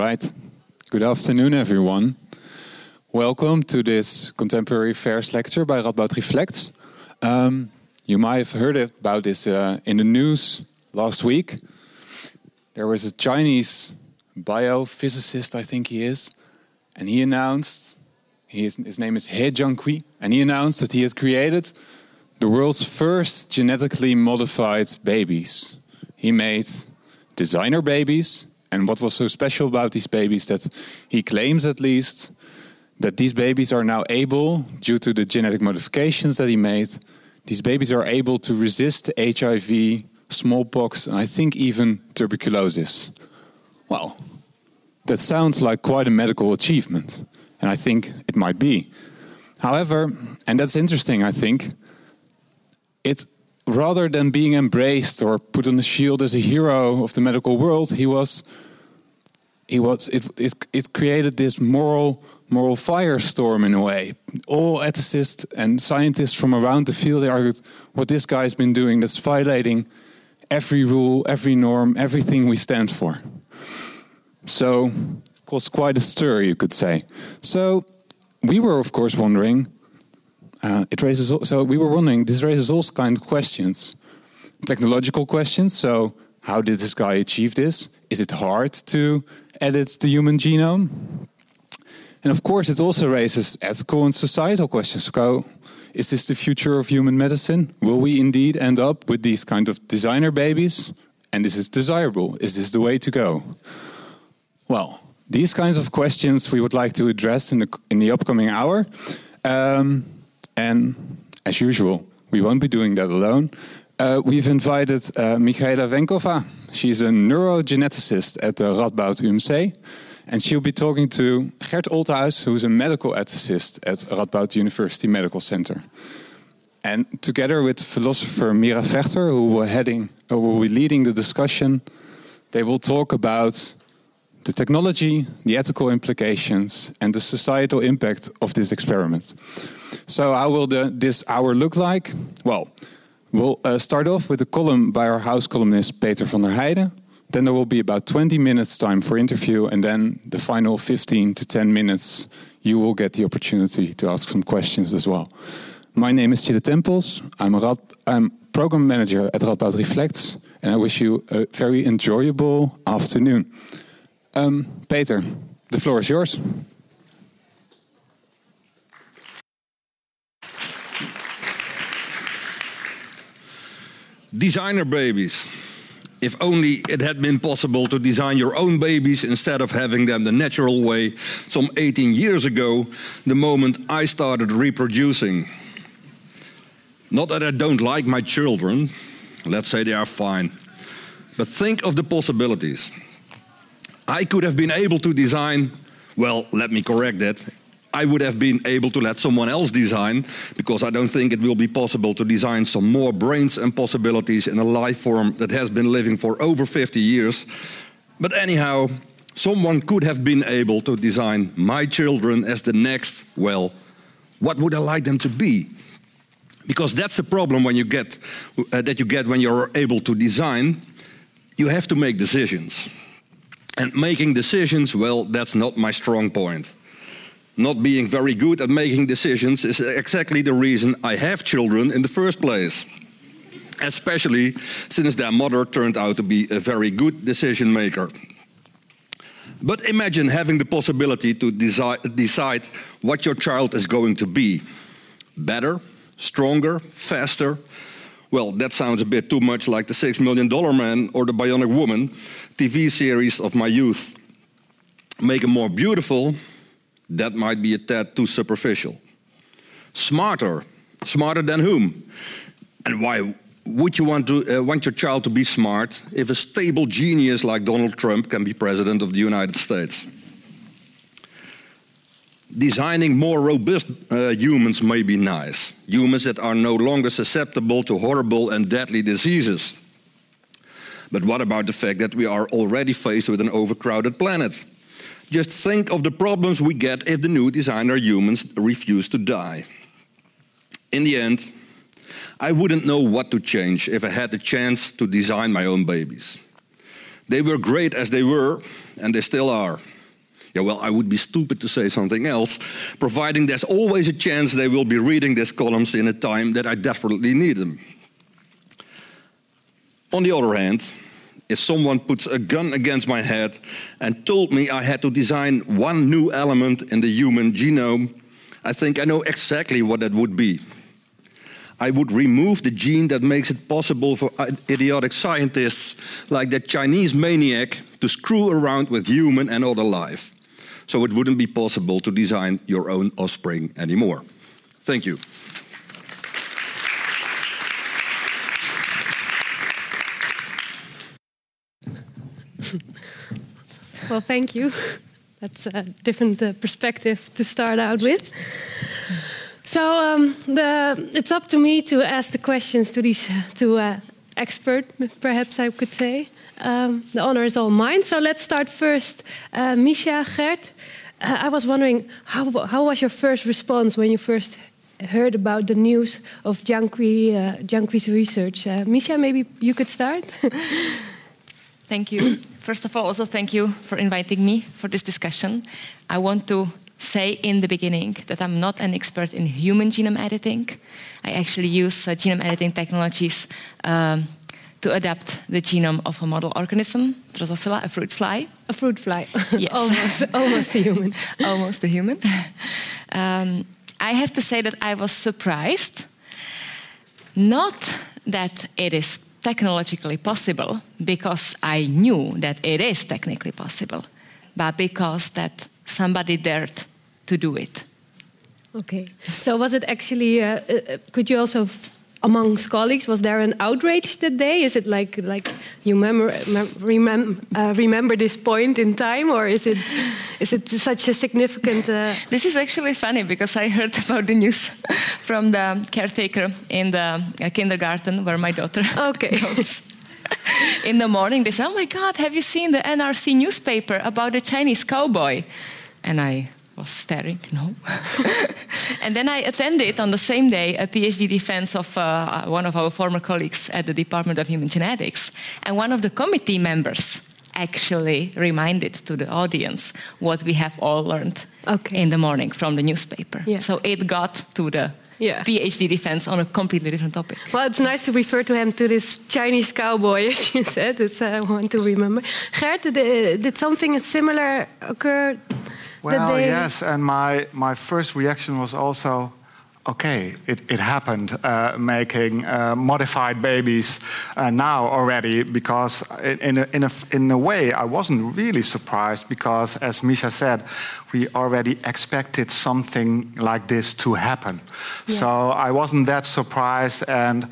right. Good afternoon, everyone. Welcome to this contemporary affairs lecture by Radboud Reflects. Um, you might have heard about this uh, in the news last week. There was a Chinese biophysicist, I think he is, and he announced, he is, his name is He Jiankui, and he announced that he had created the world's first genetically modified babies. He made designer babies, and what was so special about these babies that he claims at least that these babies are now able, due to the genetic modifications that he made, these babies are able to resist HIV, smallpox, and I think even tuberculosis. Well, that sounds like quite a medical achievement, and I think it might be. However, and that's interesting, I think, it rather than being embraced or put on the shield as a hero of the medical world, he was he was it it, it created this moral moral firestorm in a way. All ethicists and scientists from around the field argued what this guy's been doing that's violating every rule, every norm, everything we stand for. So it caused quite a stir, you could say. So we were, of course, wondering uh, it raises so we were wondering this raises all kind of questions technological questions. So how did this guy achieve this? Is it hard to edit the human genome? And of course it also raises ethical and societal questions. So is this the future of human medicine? Will we indeed end up with these kind of designer babies? And is this desirable? Is this the way to go? Well these kinds of questions we would like to address in the in the upcoming hour. Um, and as usual, we won't be doing that alone. Uh, we've invited uh, Michaela Venkova. She's a neurogeneticist at the Radboud UMC. And she'll be talking to Gert Olthuis, who's a medical ethicist at Radboud University Medical Center. And together with philosopher Mira Vechter, who will, heading, who will be leading the discussion, they will talk about the technology, the ethical implications, and the societal impact of this experiment. So, how will the, this hour look like? Well, we'll uh, start off with a column by our house columnist Peter van der Heijden. Then there will be about 20 minutes time for interview, and then the final 15 to 10 minutes, you will get the opportunity to ask some questions as well. My name is Chile Tempels. I'm a Rad, I'm program manager at Radboud Reflects, and I wish you a very enjoyable afternoon. Um, Peter, the floor is yours. Designer babies. If only it had been possible to design your own babies instead of having them the natural way some 18 years ago, the moment I started reproducing. Not that I don't like my children, let's say they are fine, but think of the possibilities. I could have been able to design, well, let me correct that. I would have been able to let someone else design because I don't think it will be possible to design some more brains and possibilities in a life form that has been living for over 50 years. But anyhow, someone could have been able to design my children as the next, well, what would I like them to be? Because that's a problem when you get, uh, that you get when you're able to design. You have to make decisions. And making decisions, well, that's not my strong point. Not being very good at making decisions is exactly the reason I have children in the first place. Especially since their mother turned out to be a very good decision maker. But imagine having the possibility to decide what your child is going to be better, stronger, faster, well, that sounds a bit too much like the Six Million Dollar Man or the Bionic Woman TV series of my youth. Make them more beautiful, that might be a tad too superficial. Smarter, smarter than whom? And why would you want, to, uh, want your child to be smart if a stable genius like Donald Trump can be president of the United States? designing more robust uh, humans may be nice. Humans that are no longer susceptible to horrible and deadly diseases. But what about the fact that we are already faced with an overcrowded planet? Just think of the problems we get if the new designer humans refuse to die. In the end, I wouldn't know what to change if I had the chance to design my own babies. They were great as they were, and they still are. Yeah, well, I would be stupid to say something else, providing there's always a chance they will be reading these columns in a time that I desperately need them. On the other hand, if someone puts a gun against my head and told me I had to design one new element in the human genome, I think I know exactly what that would be. I would remove the gene that makes it possible for idiotic scientists like that Chinese maniac to screw around with human and other life. So it wouldn't be possible to design your own offspring anymore. Thank you. Well, thank you. That's a different uh, perspective to start out with. So um, the, it's up to me to ask the questions to these to uh, expert, perhaps I could say. Um, the honor is all mine. So let's start first. Uh, Misha, Gert, uh, I was wondering how, how was your first response when you first heard about the news of Jiang Qi, uh, research? Uh, Misha, maybe you could start. thank you. First of all, also thank you for inviting me for this discussion. I want to say in the beginning that I'm not an expert in human genome editing. I actually use uh, genome editing technologies um, to adapt the genome of a model organism, Drosophila, a fruit fly. A fruit fly. Yes. almost, almost a human. almost a human. Um, I have to say that I was surprised, not that it is technologically possible, because I knew that it is technically possible, but because that somebody dared to do it. Okay. So was it actually? Uh, uh, could you also, amongst colleagues, was there an outrage that day? Is it like like you remember remember, uh, remember this point in time, or is it is it such a significant? Uh, this is actually funny because I heard about the news from the caretaker in the uh, kindergarten where my daughter okay. goes. in the morning, they said, "Oh my God, have you seen the NRC newspaper about the Chinese cowboy?" And I was staring, no. and then I attended on the same day a PhD defense of uh, one of our former colleagues at the Department of Human Genetics. And one of the committee members actually reminded to the audience what we have all learned okay. in the morning from the newspaper. Yeah. So it got to the yeah. PhD defense on a completely different topic. Well, it's nice to refer to him to this Chinese cowboy, as you said. It's uh, one to remember. Gert, did, did something similar occur well, yes, and my, my first reaction was also okay, it, it happened, uh, making uh, modified babies uh, now already, because in a, in, a, in a way I wasn't really surprised, because as Misha said, we already expected something like this to happen. Yeah. So I wasn't that surprised, and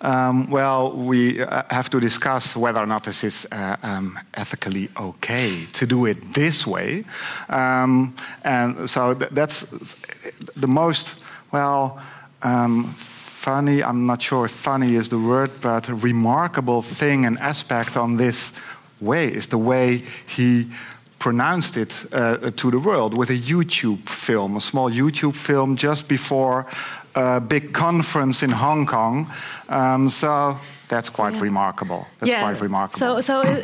um, well, we uh, have to discuss whether or not this is uh, um, ethically okay to do it this way. Um, and so th that's the most, well, um, funny, I'm not sure if funny is the word, but remarkable thing and aspect on this way is the way he pronounced it uh, to the world with a YouTube film, a small YouTube film just before a big conference in Hong Kong. Um, so that's quite yeah. remarkable. That's yeah. quite remarkable. So, so uh,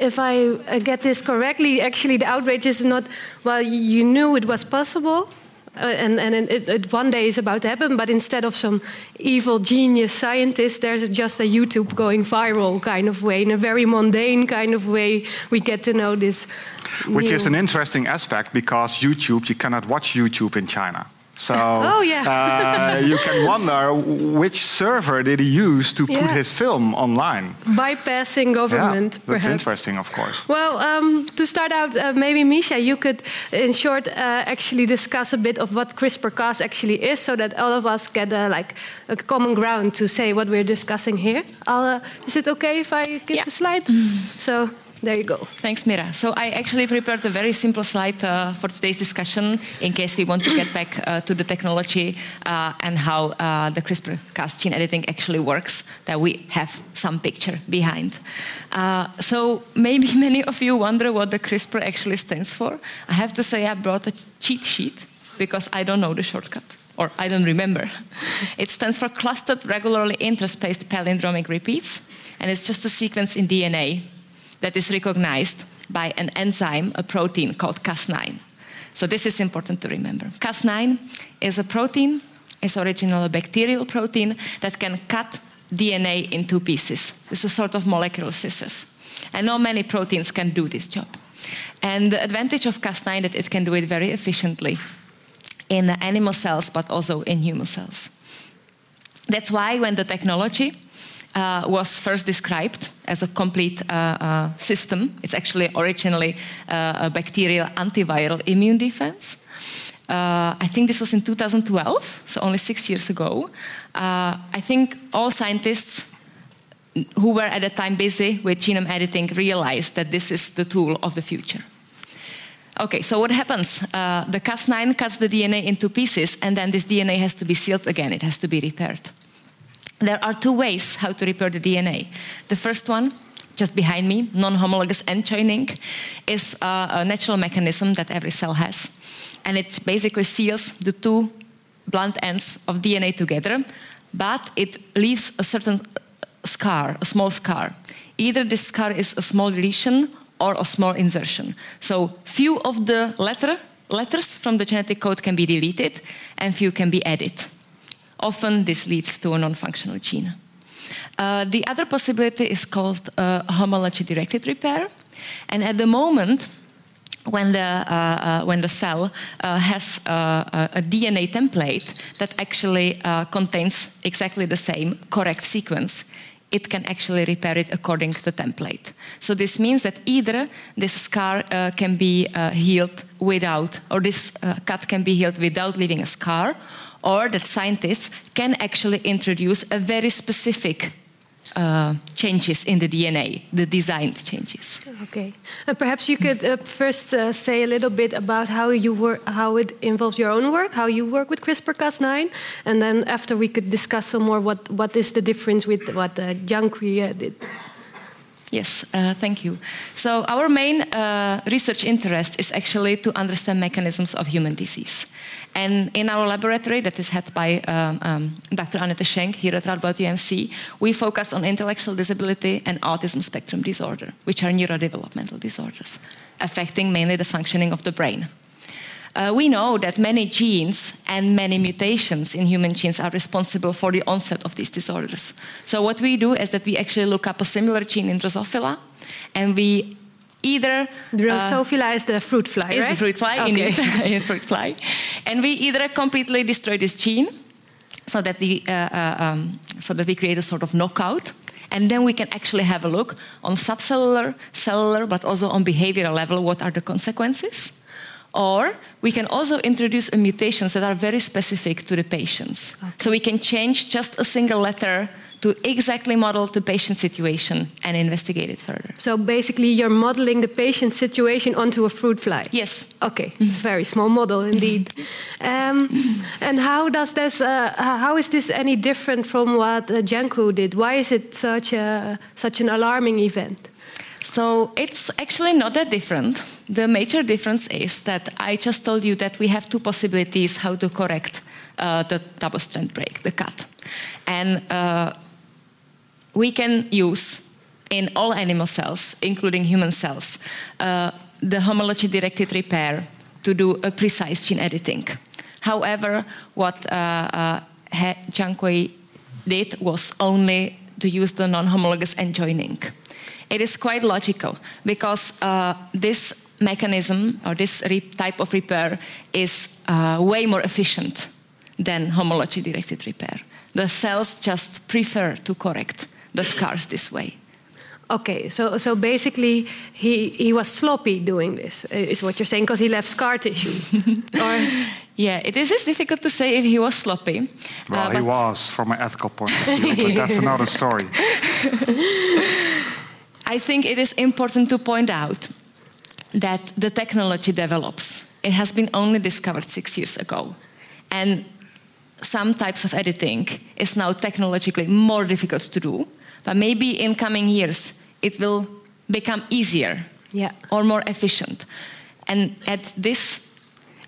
if I uh, get this correctly, actually the outrage is not, well, you knew it was possible, uh, and, and it, it, one day is about to happen, but instead of some evil genius scientist, there's just a YouTube going viral kind of way, in a very mundane kind of way. We get to know this. Which is an interesting aspect because YouTube, you cannot watch YouTube in China. So oh, yeah. uh, you can wonder which server did he use to put his film online? Bypassing government, yeah, that's perhaps. interesting, of course. Well, um, to start out, uh, maybe Misha, you could, in short, uh, actually discuss a bit of what CRISPR-Cas actually is, so that all of us get uh, like a common ground to say what we're discussing here. Uh, is it okay if I get yeah. the slide? so there you go. Thanks, Mira. So I actually prepared a very simple slide uh, for today's discussion in case we want to get back uh, to the technology uh, and how uh, the CRISPR-Cas gene editing actually works, that we have some picture behind. Uh, so maybe many of you wonder what the CRISPR actually stands for. I have to say I brought a cheat sheet because I don't know the shortcut or I don't remember. it stands for clustered regularly interspaced palindromic repeats, and it's just a sequence in DNA that is recognized by an enzyme, a protein called Cas9. So this is important to remember. Cas9 is a protein, it's originally a bacterial protein that can cut DNA in two pieces. It's a sort of molecular scissors. And not many proteins can do this job. And the advantage of Cas9 that it can do it very efficiently in animal cells, but also in human cells. That's why when the technology uh, was first described as a complete uh, uh, system, it's actually originally uh, a bacterial antiviral immune defense. Uh, I think this was in 2012, so only six years ago. Uh, I think all scientists who were at the time busy with genome editing realized that this is the tool of the future. Okay, so what happens? Uh, the Cas9 cuts the DNA into pieces, and then this DNA has to be sealed again. It has to be repaired. There are two ways how to repair the DNA. The first one, just behind me, non-homologous end joining, is uh, a natural mechanism that every cell has, and it basically seals the two blunt ends of DNA together, but it leaves a certain scar, a small scar. Either this scar is a small deletion or a small insertion. So few of the letter, letters from the genetic code can be deleted and few can be added. Often this leads to a non-functional gene. Uh, the other possibility is called uh, homology-directed repair. And at the moment, when the, uh, uh when the cell uh, has uh, a DNA template that actually contains exactly the same correct sequence, it can actually repair it according to the template. So this means that either this scar uh, can be uh, healed without, or this uh, cut can be healed without leaving a scar, or that scientists can actually introduce a very specific uh, changes in the DNA, the designed changes. Okay, and perhaps you could uh, first uh, say a little bit about how you work, how it involves your own work, how you work with CRISPR-Cas9, and then after we could discuss some more what what is the difference with what uh, Jiankui did. Yes, uh, thank you. So our main uh, research interest is actually to understand mechanisms of human disease. And in our laboratory, that is head by um, um, Dr. Annette Schenk here at Radboud UMC, we focus on intellectual disability and autism spectrum disorder, which are neurodevelopmental disorders, affecting mainly the functioning of the brain. Uh, we know that many genes and many mutations in human genes are responsible for the onset of these disorders. So, what we do is that we actually look up a similar gene in Drosophila and we either. Drosophila uh, is the fruit fly, is right? the fruit fly, okay. in fruit fly. And we either completely destroy this gene so that, we, uh, uh, um, so that we create a sort of knockout and then we can actually have a look on subcellular, cellular, but also on behavioral level what are the consequences. Or we can also introduce mutations that are very specific to the patients. Okay. So we can change just a single letter to exactly model the patient situation and investigate it further. So basically, you're modeling the patient situation onto a fruit fly. Yes. Okay, it's a very small model indeed. um, and how does this? Uh, how is this any different from what uh, Jiankui did? Why is it such a such an alarming event? So it's actually not that different. The major difference is that I just told you that we have two possibilities how to correct uh, the double strand break, the cut. And uh, we can use in all animal cells, including human cells, uh, the homology directed repair to do a precise gene editing. However, what uh, uh, did was only to use the non homologous end joining it is quite logical because uh, this mechanism or this type of repair is uh, way more efficient than homology directed repair. The cells just prefer to correct the scars this way. Okay, so so basically he he was sloppy doing this, is what you're saying, because he left scar tissue. or yeah, it is difficult to say if he was sloppy. Well, uh, he was from an ethical point of view, but that's another story. I think it is important to point out that the technology develops. It has been only discovered six years ago. And some types of editing is now technologically more difficult to do. But maybe in coming years, it will become easier yeah. or more efficient. And at this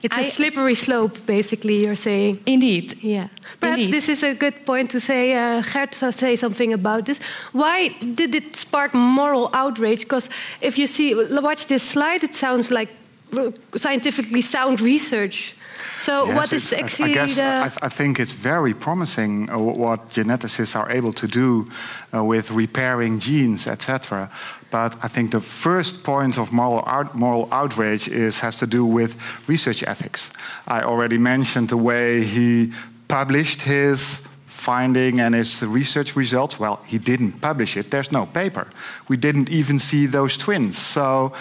It's I- a slippery slope, basically. You're saying. Indeed. Yeah. Perhaps Indeed. this is a good point to say. Uh, Gert to say something about this. Why did it spark moral outrage? Because if you see, watch this slide, it sounds like uh, scientifically sound research. So Yes, what is it's- I- actually I guess the? I, I think it's very promising uh, what geneticists are able to do uh, with repairing genes, etc. But I think the first point of moral, out, moral outrage is has to do with research ethics. I already mentioned the way he published his finding and his research results. Well, he didn't publish it. There's no paper. We didn't even see those twins. So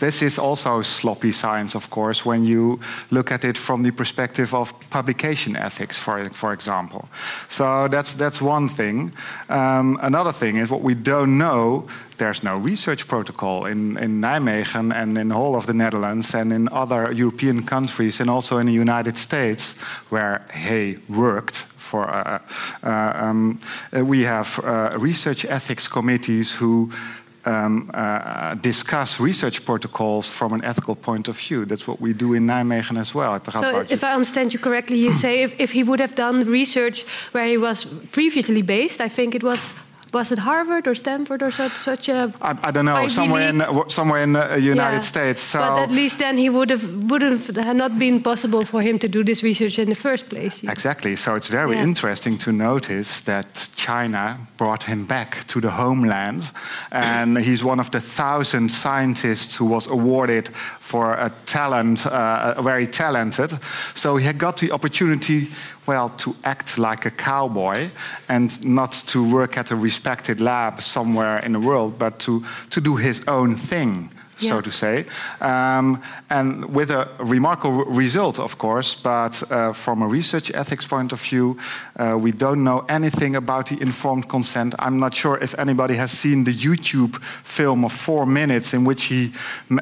this is also sloppy science, of course, when you look at it from the perspective of publication ethics, for, for example. So that's, that's one thing. Um, another thing is what we don't know, there's no research protocol in, in Nijmegen and in all of the Netherlands and in other European countries and also in the United States where hay worked for uh, uh, um, uh, we have uh, research ethics committees who um, uh, discuss research protocols from an ethical point of view. That's what we do in Nijmegen as well at the so if I understand you correctly, you say if, if he would have done research where he was previously based, I think it was was it Harvard or Stanford or such such a I, I don't know Ivy somewhere in somewhere in the United Yeah. States. So but at least then he would have wouldn't have not been possible for him to do this research in the first place. Exactly. So it's very Yeah. interesting to notice that China brought him back to the homeland. And he's one of the thousand scientists who was awarded for a talent, uh, very talented. So he had got the opportunity, well, to act like a cowboy and not to work at a respected lab somewhere in the world, but to, to do his own thing so to say, um, and with a remarkable result, of course. But uh, from a research ethics point of view, uh, we don't know anything about the informed consent. I'm not sure if anybody has seen the YouTube film of four minutes in which he,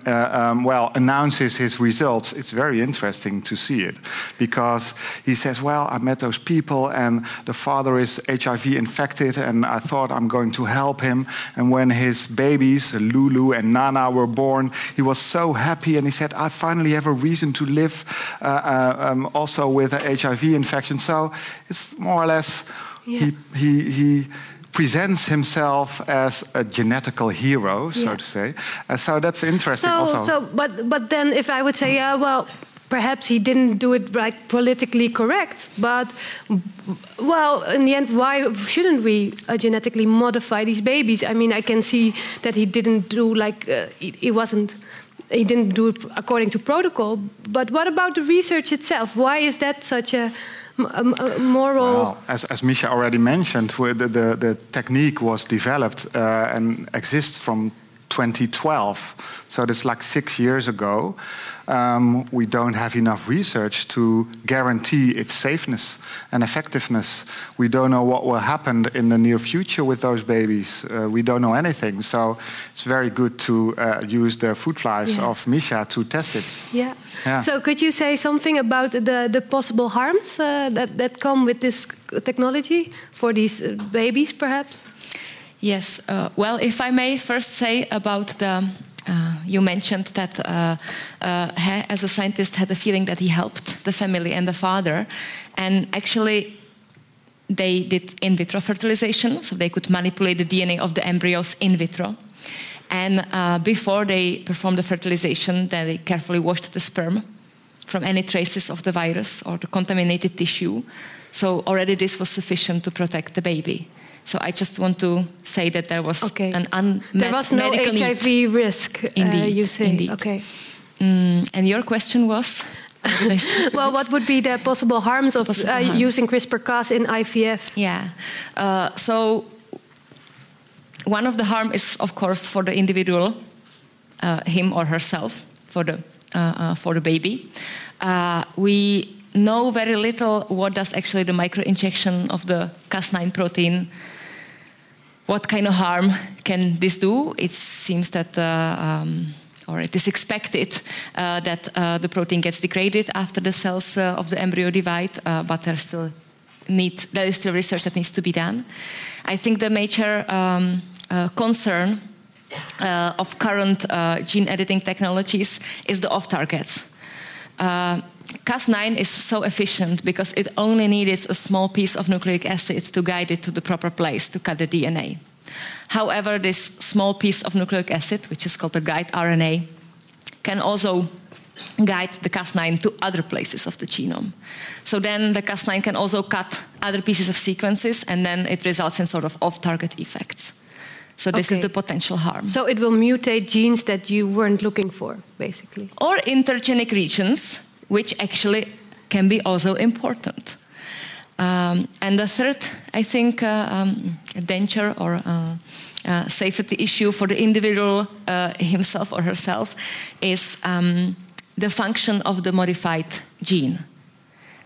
uh, um, well, announces his results. It's very interesting to see it because he says, "Well, I met those people, and the father is HIV infected, and I thought I'm going to help him. And when his babies, Lulu and Nana, were born, he was so happy, and he said, I finally have a reason to live uh, uh, um, also with a HIV infection. So it's more or less Yeah. he, he, he presents himself as a genetical hero, so Yeah. to say. Uh, so that's interesting So, also. so, but but then if I would say, yeah, well, perhaps he didn't do it like politically correct, but well, in the end, why shouldn't we uh, genetically modify these babies? I mean, I can see that he didn't do like uh, he, he wasn't. He didn't do it according to protocol. But what about the research itself? Why is that such a moral? Well, as, as Misha already mentioned, the, the, the technique was developed uh, and exists from 2012. So that's like six years ago. Um, we don't have enough research to guarantee its safeness and effectiveness. We don't know what will happen in the near future with those babies. Uh, we don't know anything. So it's very good to uh, use the fruit flies Yeah. of Misha to test it. Yeah. Yeah. So could you say something about the, the possible harms uh, that, that come with this technology for these uh, babies, perhaps? Yes. Uh, well, if I may first say about the. Uh, you mentioned that uh, uh, he, as a scientist, had a feeling that he helped the family and the father, and actually, they did in vitro fertilization, so they could manipulate the DNA of the embryos in vitro. And uh, before they performed the fertilization, they carefully washed the sperm from any traces of the virus or the contaminated tissue. So already this was sufficient to protect the baby. So I just want to say that there was Okay. an unmet there was no HIV need. risk, uh, Indeed, you say. indeed. Okay. Mm, and your question was? Or did I start? Well, what would be the possible harms of Possible uh, harms. using CRISPR-Cas in IVF? Yeah. Uh, so one of the harm is, of course, for the individual, uh, him or herself, for the uh, uh, for the baby. Uh, we know very little what does actually the microinjection of the Cas9 protein. What kind of harm can this do? It seems that. Uh, um, or it is expected uh, that uh, the protein gets degraded after the cells uh, of the embryo divide, uh, but there's still need there is still research that needs to be done. I think the major um, uh, concern of current gene editing technologies is the off targets. Uh, Cas9 is so efficient because it only needs a small piece of nucleic acid to guide it to the proper place to cut the DNA. However, this small piece of nucleic acid, which is called the guide RNA, can also guide the Cas9 to other places of the genome. So then the Cas9 can also cut other pieces of sequences, and then it results in sort of off target effects. So this Okay. is the potential harm. So it will mutate genes that you weren't looking for, basically. or intergenic regions, which actually can be also important. Um, and the third, I think, uh, um, danger or uh, uh, safety issue for the individual uh, himself or herself is um, the function of the modified gene.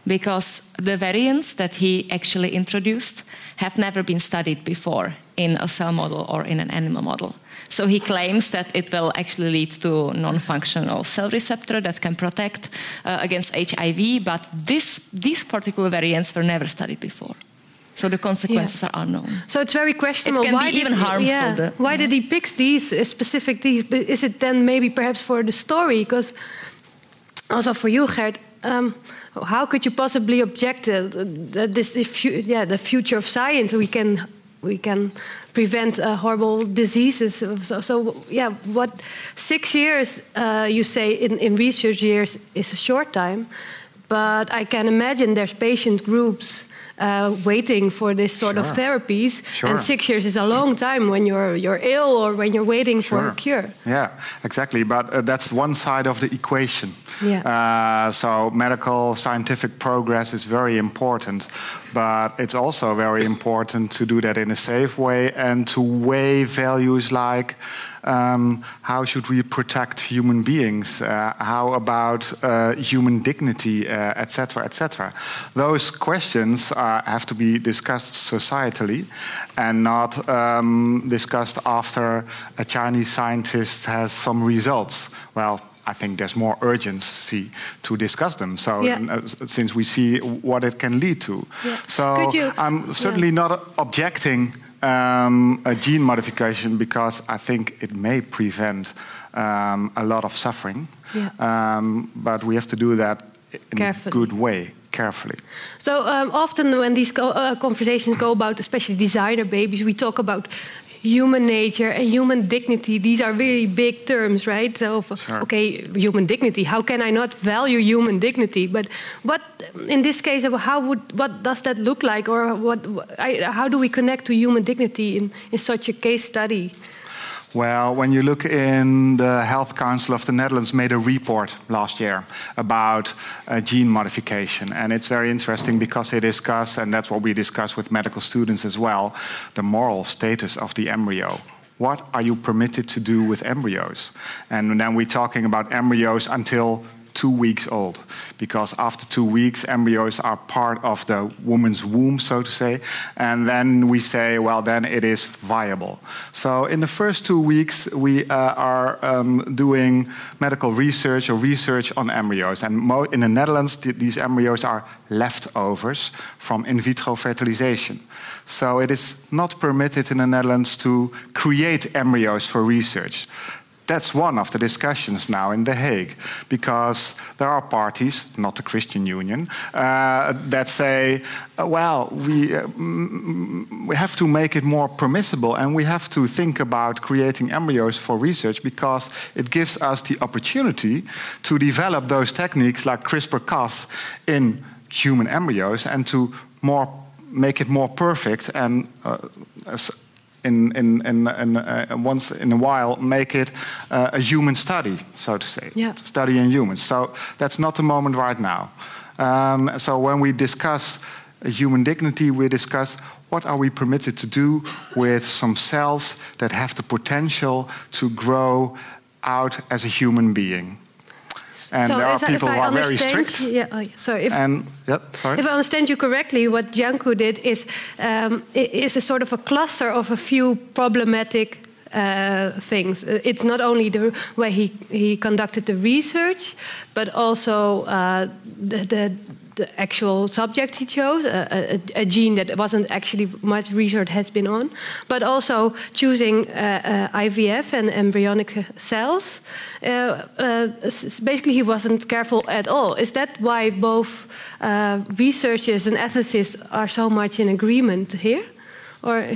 Because the variants that he actually introduced have never been studied before in a cell model or in an animal model. So he claims that it will actually lead to non-functional cell receptor that can protect uh, against HIV, but this, these particular variants were never studied before. So the consequences are unknown. So it's very questionable. It can why be did even he- harmful, Yeah. the- why did he pick these uh, specific these? Is it then maybe perhaps for the story? Because also for you, Gert, um, how could you possibly object uh, that this yeah the future of science? We can we can prevent uh, horrible diseases. So, so yeah, what six years uh, you say in, in research years is a short time, but I can imagine there's patient groups. Uh, waiting for this sort of therapies, Sure. and six years is a long time when you're you're ill or when you're waiting for a cure. Yeah, exactly. But uh, that's one side of the equation. Yeah. Uh, so medical scientific progress is very important, but it's also very important to do that in a safe way and to weigh values like um, how should we protect human beings? Uh, how about uh, human dignity, etc., uh, etc. Et Those questions uh, have to be discussed societally and not um, discussed after a Chinese scientist has some results. Well, I think there's more urgency to discuss them. So, Yeah. uh, since we see what it can lead to, Yeah. so you- I'm certainly not objecting um, a gene modification because I think it may prevent um, a lot of suffering. Yeah. Um, but we have to do that in Carefully. a good way, carefully. So um, often when these co- uh, conversations go about, especially designer babies, we talk about human nature and human dignity. These are really big terms, right? So, Sure. okay, human dignity. How can I not value human dignity? But what, in this case, how would what does that look like, or what? I, how do we connect to human dignity in, in such a case study? Well, when you look in the Health Council of the Netherlands made a report last year about uh, gene modification, and it's very interesting because they discuss, and that's what we discuss with medical students as well, the moral status of the embryo. What are you permitted to do with embryos? And then we're talking about embryos until two weeks old. Because after two weeks embryos are part of the woman's womb so to say. And then we say well then it is viable. So in the first two weeks we uh, are um, doing medical research or research on embryos. And in the netherlands th- these embryos are leftovers from in vitro fertilization. So it is not permitted in the netherlands to create embryos for research that's one of the discussions now in The Hague, because there are parties, not the Christian Union, uh, that say, uh, well, we, uh, we have to make it more permissible and we have to think about creating embryos for research because it gives us the opportunity to develop those techniques like CRISPR Cas in human embryos and to more make it more perfect and uh, in, in, in, in uh, once in a while make it uh, a human study, so to say, Yeah. study in humans. So that's not the moment right now. Um, so when we discuss human dignity, we discuss what are we permitted to do with some cells that have the potential to grow out as a human being. And so there are if I- people who are very understand- strict. Yeah, oh. If, And yep, sorry. If I understand you correctly, what Janko did is um, is a sort of a cluster of a few problematic uh, things. It's not only the way he, he conducted the research, but also uh, the, the, the actual subject he chose, a, a, a, gene that wasn't actually much research has been on, but also choosing uh, uh, IVF and embryonic cells. Uh, uh basically, he wasn't careful at all. Is that why both uh, researchers and ethicists are so much in agreement here? Or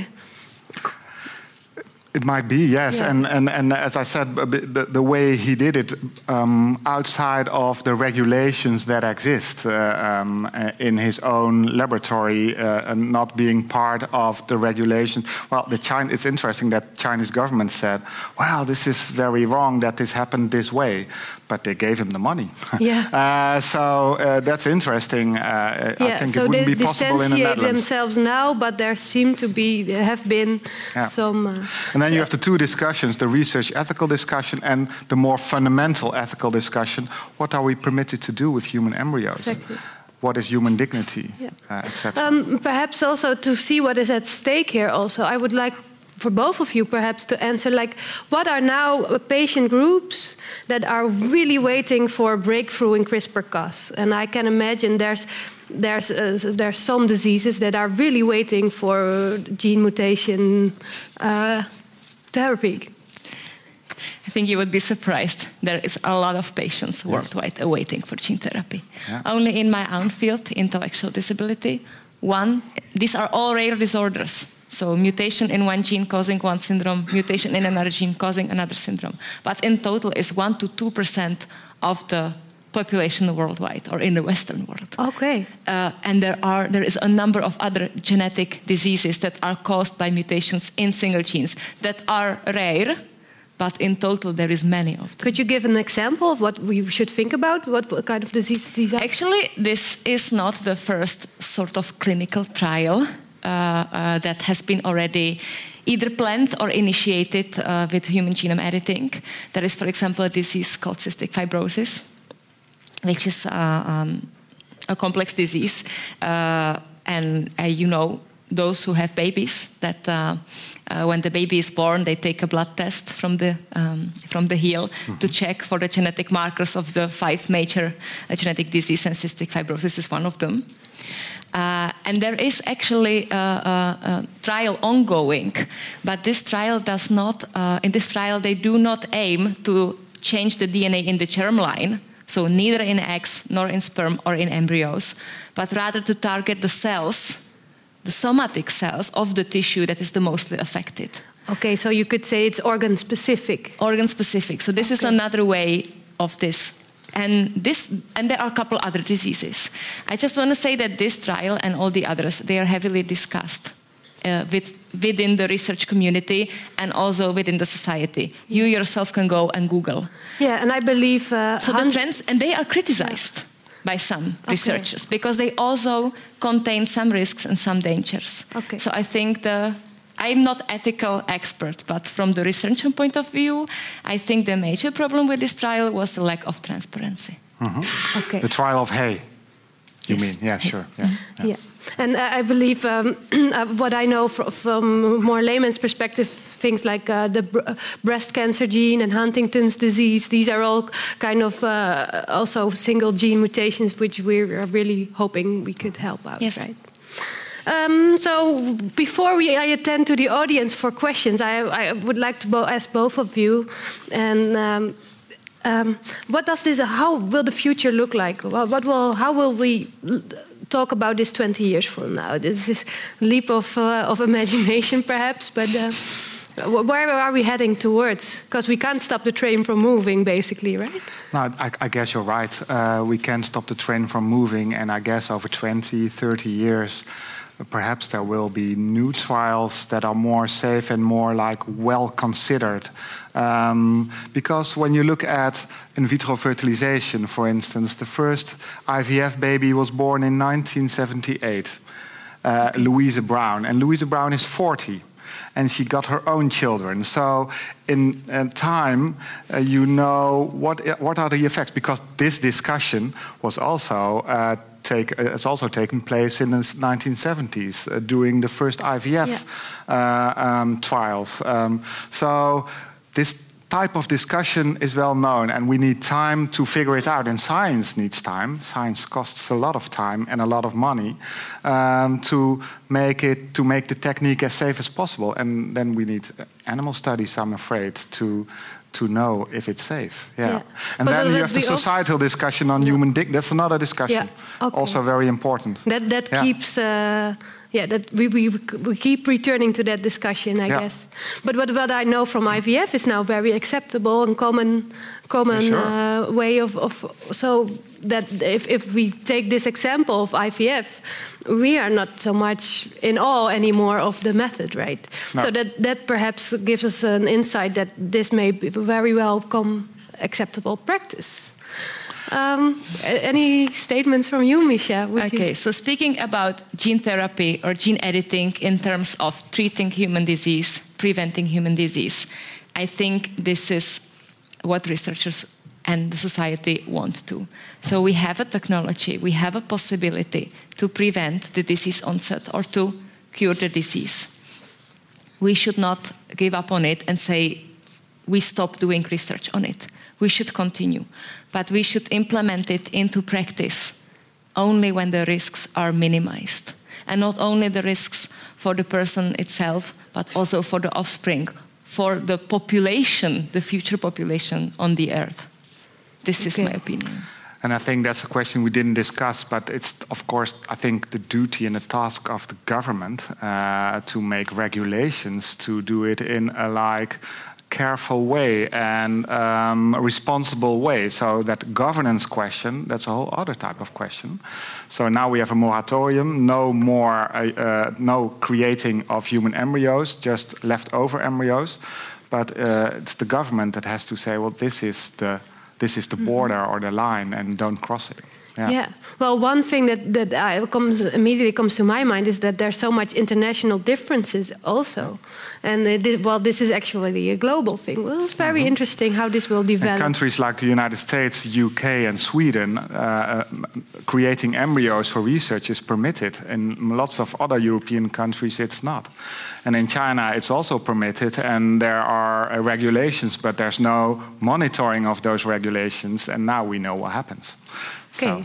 it might be, yes. Yeah. And, and, and as I said, the, the way he did it um, outside of the regulations that exist uh, um, uh, in his own laboratory uh, and not being part of the regulations. Well, the China, it's interesting that Chinese government said, well, this is very wrong that this happened this way. But they gave him the money. Yeah. Uh, so uh, that's interesting. Uh, yeah, I think so it wouldn't be possible in the Netherlands. themselves now, but there seem to be, have been yeah. some... And then you have the two discussions the research ethical discussion and the more fundamental ethical discussion. What are we permitted to do with human embryos? Exactly. What is human dignity, yeah. uh, etc. Um, perhaps also to see what is at stake here. Also, I would like for both of you perhaps to answer like what are now patient groups that are really waiting for a breakthrough in CRISPR-Cas and I can imagine there's there's uh, there's some diseases that are really waiting for gene mutation uh, therapy. I think you would be surprised. There is a lot of patients worldwide awaiting for gene therapy. Yeah. Only in my own field, intellectual disability, one, these are all rare disorders. So mutation in one gene causing one syndrome, mutation in another gene causing another syndrome. But in total is 1 to 2% of the population worldwide or in the Western world. Okay. Uh, and there are there is a number of other genetic diseases that are caused by mutations in single genes that are rare, but in total there is many of them. Could you give an example of what we should think about? What, kind of disease these are? Actually, this is not the first sort of clinical trial uh, uh, that has been already either planned or initiated uh, with human genome editing. There is, for example, a disease called cystic fibrosis which is uh, um, a complex disease. Uh, and uh, you know, those who have babies, that uh, uh, when the baby is born, they take a blood test from the um, from the heel mm-hmm. to check for the genetic markers of the five major uh, genetic diseases, and cystic fibrosis is one of them. and there is actually a, a, a, trial ongoing, but this trial does not. in this trial, they do not aim to change the DNA in the germline so neither in eggs nor in sperm or in embryos, but rather to target the cells, the somatic cells of the tissue that is the mostly affected. Okay, so you could say it's organ specific. Organ specific. So this okay. is another way of this. And this and there are a couple other diseases. I just want to say that this trial and all the others they are heavily discussed uh, with, within the research community and also within the society. You yourself can go and Google. Yeah, and I believe uh, so. The trends and they are criticized. Yeah. By some okay. researchers because they also contain some risks and some dangers. Okay. So I think the I'm not ethical expert, but from the research point of view, I think the major problem with this trial was the lack of transparency. Mm -hmm. Okay. The trial of hay. You yes. mean? Yeah, sure. Yeah. yeah. yeah. And I believe um, uh, what I know from, from, more layman's perspective, things like uh, the br breast cancer gene and Huntington's disease, these are all kind of uh, also single gene mutations, which we're really hoping we could help out, yes. right? Um, so before we, I attend to the audience for questions, I, I would like to bo ask both of you, and um, um, what does this? How will the future look like? What will? How will we? Talk about this 20 years from now. This is a leap of, uh, of imagination, perhaps, but uh, where are we heading towards? Because we can't stop the train from moving, basically, right? No, I, I guess you're right. Uh, we can't stop the train from moving, and I guess over 20, 30 years, perhaps there will be new trials that are more safe and more like well considered. Um, because when you look at in vitro fertilization, for instance, the first IVF baby was born in 1978, uh, Louisa Brown, and Louisa Brown is 40 and she got her own children. So, in, in time, uh, you know what what are the effects because this discussion was also uh, take, has also taken place in the 1970s uh, during the first IVF yeah. uh, um, trials. Um, so this type of discussion is well known and we need time to figure it out and science needs time science costs a lot of time and a lot of money um, to make it to make the technique as safe as possible and then we need animal studies i'm afraid to to know if it's safe yeah, yeah. and but then you have the societal discussion on yeah. human dick that's another discussion yeah. okay. also very important that that keeps uh, yeah, that we, we, we keep returning to that discussion, I yeah. guess. But what, what I know from IVF is now very acceptable and common common sure. uh, way of, of so that if, if we take this example of IVF, we are not so much in awe anymore of the method, right? No. So that that perhaps gives us an insight that this may be very well become acceptable practice. Um, any statements from you, Misha? okay, you? so speaking about gene therapy or gene editing in terms of treating human disease, preventing human disease, I think this is what researchers and the society want to. So we have a technology, we have a possibility to prevent the disease onset or to cure the disease. We should not give up on it and say we stop doing research on it. We should continue but we should implement it into practice only when the risks are minimized. And not only the risks for the person itself, but also for the offspring, for the population, the future population on the earth. This okay. is my opinion. And I think that's a question we didn't discuss, but it's, of course, I think the duty and the task of the government uh, to make regulations to do it in a like careful way and um, responsible way. So that governance question, that's a whole other type of question. So now we have a moratorium, no more, uh, uh, no creating of human embryos, just leftover embryos. But uh, it's the government that has to say, well, this is the this is the mm-hmm. border or the line, and don't cross it. Yeah. yeah. Well, one thing that that uh, comes immediately comes to my mind is that there's so much international differences also, and it, well, this is actually a global thing. Well, it's very mm -hmm. interesting how this will develop. And countries like the United States, UK, and Sweden, uh, uh, creating embryos for research is permitted. In lots of other European countries, it's not. And in China, it's also permitted, and there are uh, regulations, but there's no monitoring of those regulations. And now we know what happens. Okay. So.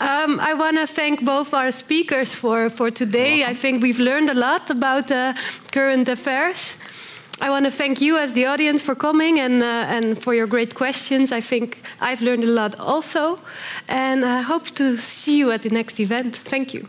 Um, I want to thank both our speakers for, for today. I think we've learned a lot about uh, current affairs. I want to thank you as the audience for coming and, uh, and for your great questions. I think I've learned a lot also. And I hope to see you at the next event. Thank you.